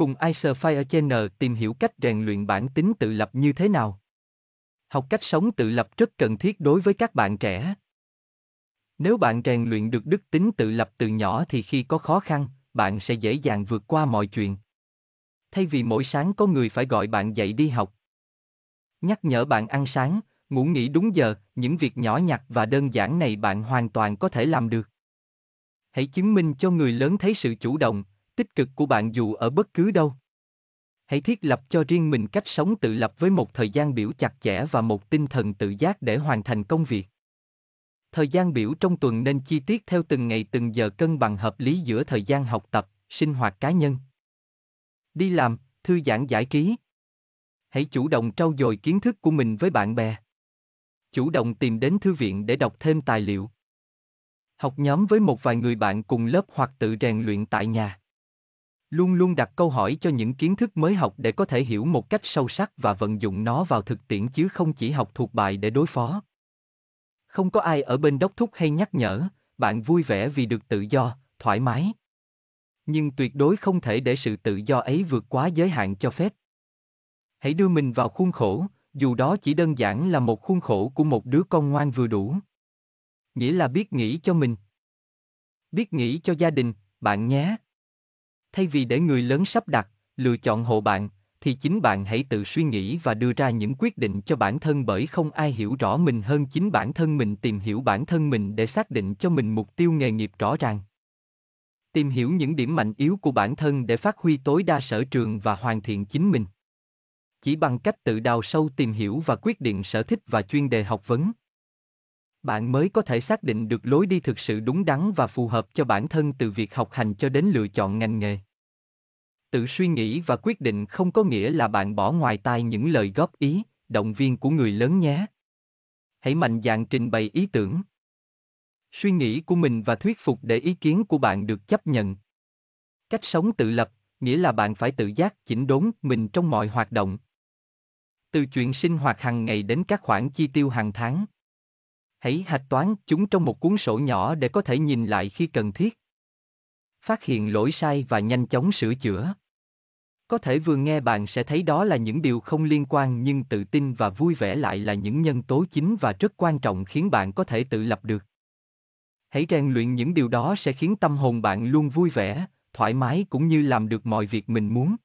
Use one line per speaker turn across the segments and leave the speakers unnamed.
Cùng Icer Fire Channel tìm hiểu cách rèn luyện bản tính tự lập như thế nào. Học cách sống tự lập rất cần thiết đối với các bạn trẻ. Nếu bạn rèn luyện được đức tính tự lập từ nhỏ thì khi có khó khăn, bạn sẽ dễ dàng vượt qua mọi chuyện. Thay vì mỗi sáng có người phải gọi bạn dậy đi học. Nhắc nhở bạn ăn sáng, ngủ nghỉ đúng giờ, những việc nhỏ nhặt và đơn giản này bạn hoàn toàn có thể làm được. Hãy chứng minh cho người lớn thấy sự chủ động, tích cực của bạn dù ở bất cứ đâu. Hãy thiết lập cho riêng mình cách sống tự lập với một thời gian biểu chặt chẽ và một tinh thần tự giác để hoàn thành công việc. Thời gian biểu trong tuần nên chi tiết theo từng ngày từng giờ cân bằng hợp lý giữa thời gian học tập, sinh hoạt cá nhân. Đi làm, thư giãn giải trí. Hãy chủ động trau dồi kiến thức của mình với bạn bè. Chủ động tìm đến thư viện để đọc thêm tài liệu. Học nhóm với một vài người bạn cùng lớp hoặc tự rèn luyện tại nhà. Luôn luôn đặt câu hỏi cho những kiến thức mới học để có thể hiểu một cách sâu sắc và vận dụng nó vào thực tiễn chứ không chỉ học thuộc bài để đối phó. Không có ai ở bên đốc thúc hay nhắc nhở, bạn vui vẻ vì được tự do, thoải mái. Nhưng tuyệt đối không thể để sự tự do ấy vượt quá giới hạn cho phép. Hãy đưa mình vào khuôn khổ, dù đó chỉ đơn giản là một khuôn khổ của một đứa con ngoan vừa đủ. Nghĩa là biết nghĩ cho mình. Biết nghĩ cho gia đình, bạn nhé. Thay vì để người lớn sắp đặt, lựa chọn hộ bạn, thì chính bạn hãy tự suy nghĩ và đưa ra những quyết định cho bản thân bởi không ai hiểu rõ mình hơn chính bản thân mình tìm hiểu bản thân mình để xác định cho mình mục tiêu nghề nghiệp rõ ràng. Tìm hiểu những điểm mạnh yếu của bản thân để phát huy tối đa sở trường và hoàn thiện chính mình. Chỉ bằng cách tự đào sâu tìm hiểu và quyết định sở thích và chuyên đề học vấn. Bạn mới có thể xác định được lối đi thực sự đúng đắn và phù hợp cho bản thân từ việc học hành cho đến lựa chọn ngành nghề. Tự suy nghĩ và quyết định không có nghĩa là bạn bỏ ngoài tai những lời góp ý, động viên của người lớn nhé. Hãy mạnh dạn trình bày ý tưởng, suy nghĩ của mình và thuyết phục để ý kiến của bạn được chấp nhận. Cách sống tự lập, nghĩa là bạn phải tự giác chỉnh đốn mình trong mọi hoạt động. Từ chuyện sinh hoạt hàng ngày đến các khoản chi tiêu hàng tháng. Hãy hạch toán chúng trong một cuốn sổ nhỏ để có thể nhìn lại khi cần thiết. Phát hiện lỗi sai và nhanh chóng sửa chữa. Có thể vừa nghe bạn sẽ thấy đó là những điều không liên quan nhưng tự tin và vui vẻ lại là những nhân tố chính và rất quan trọng khiến bạn có thể tự lập được. Hãy rèn luyện những điều đó sẽ khiến tâm hồn bạn luôn vui vẻ, thoải mái cũng như làm được mọi việc mình muốn.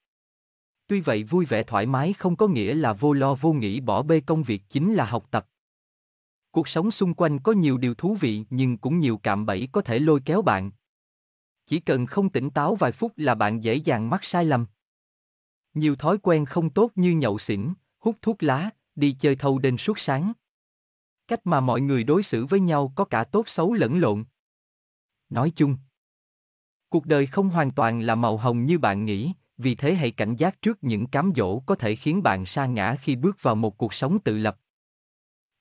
Tuy vậy vui vẻ thoải mái không có nghĩa là vô lo vô nghĩ bỏ bê công việc chính là học tập. Cuộc sống xung quanh có nhiều điều thú vị nhưng cũng nhiều cạm bẫy có thể lôi kéo bạn. Chỉ cần không tỉnh táo vài phút là bạn dễ dàng mắc sai lầm. Nhiều thói quen không tốt như nhậu xỉn, hút thuốc lá, đi chơi thâu đêm suốt sáng. Cách mà mọi người đối xử với nhau có cả tốt xấu lẫn lộn. Nói chung, cuộc đời không hoàn toàn là màu hồng như bạn nghĩ, vì thế hãy cảnh giác trước những cám dỗ có thể khiến bạn sa ngã khi bước vào một cuộc sống tự lập.